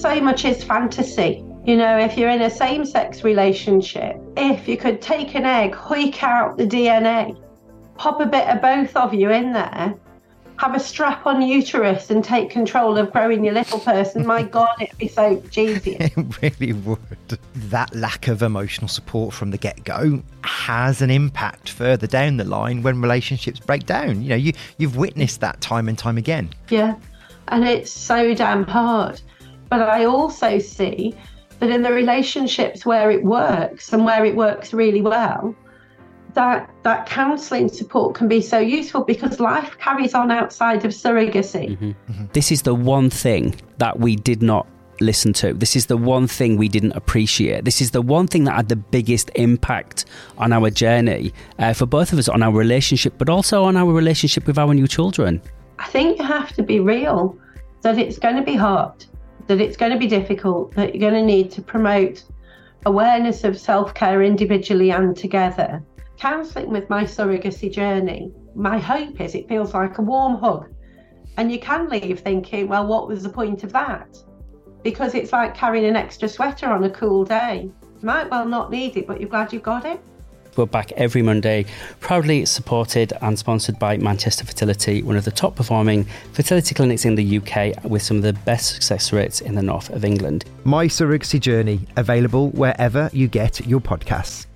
so much is fantasy. You know, if you're in a same sex relationship, if you could take an egg, hoik out the DNA, pop a bit of both of you in there, have a strap on uterus and take control of growing your little person, my God, it'd be so easier. It really would. That lack of emotional support from the get go has an impact further down the line when relationships break down. You know, you, you've witnessed that time and time again. Yeah, and it's so damn hard. But I also see that in the relationships where it works and where it works really well, that that counselling support can be so useful because life carries on outside of surrogacy. Mm-hmm. Mm-hmm. This is the one thing that we did not listen to. This is the one thing we didn't appreciate. This is the one thing that had the biggest impact on our journey uh, for both of us, on our relationship, but also on our relationship with our new children. I think you have to be real that it's going to be hard that it's going to be difficult, that you're going to need to promote awareness of self care individually and together. Counselling with my surrogacy journey, my hope is it feels like a warm hug. And you can leave thinking, well, what was the point of that? Because it's like carrying an extra sweater on a cool day. You might well not need it, but you're glad you've got it. We're back every Monday, proudly supported and sponsored by Manchester Fertility, one of the top performing fertility clinics in the UK with some of the best success rates in the north of England. My Surrogacy Journey, available wherever you get your podcasts.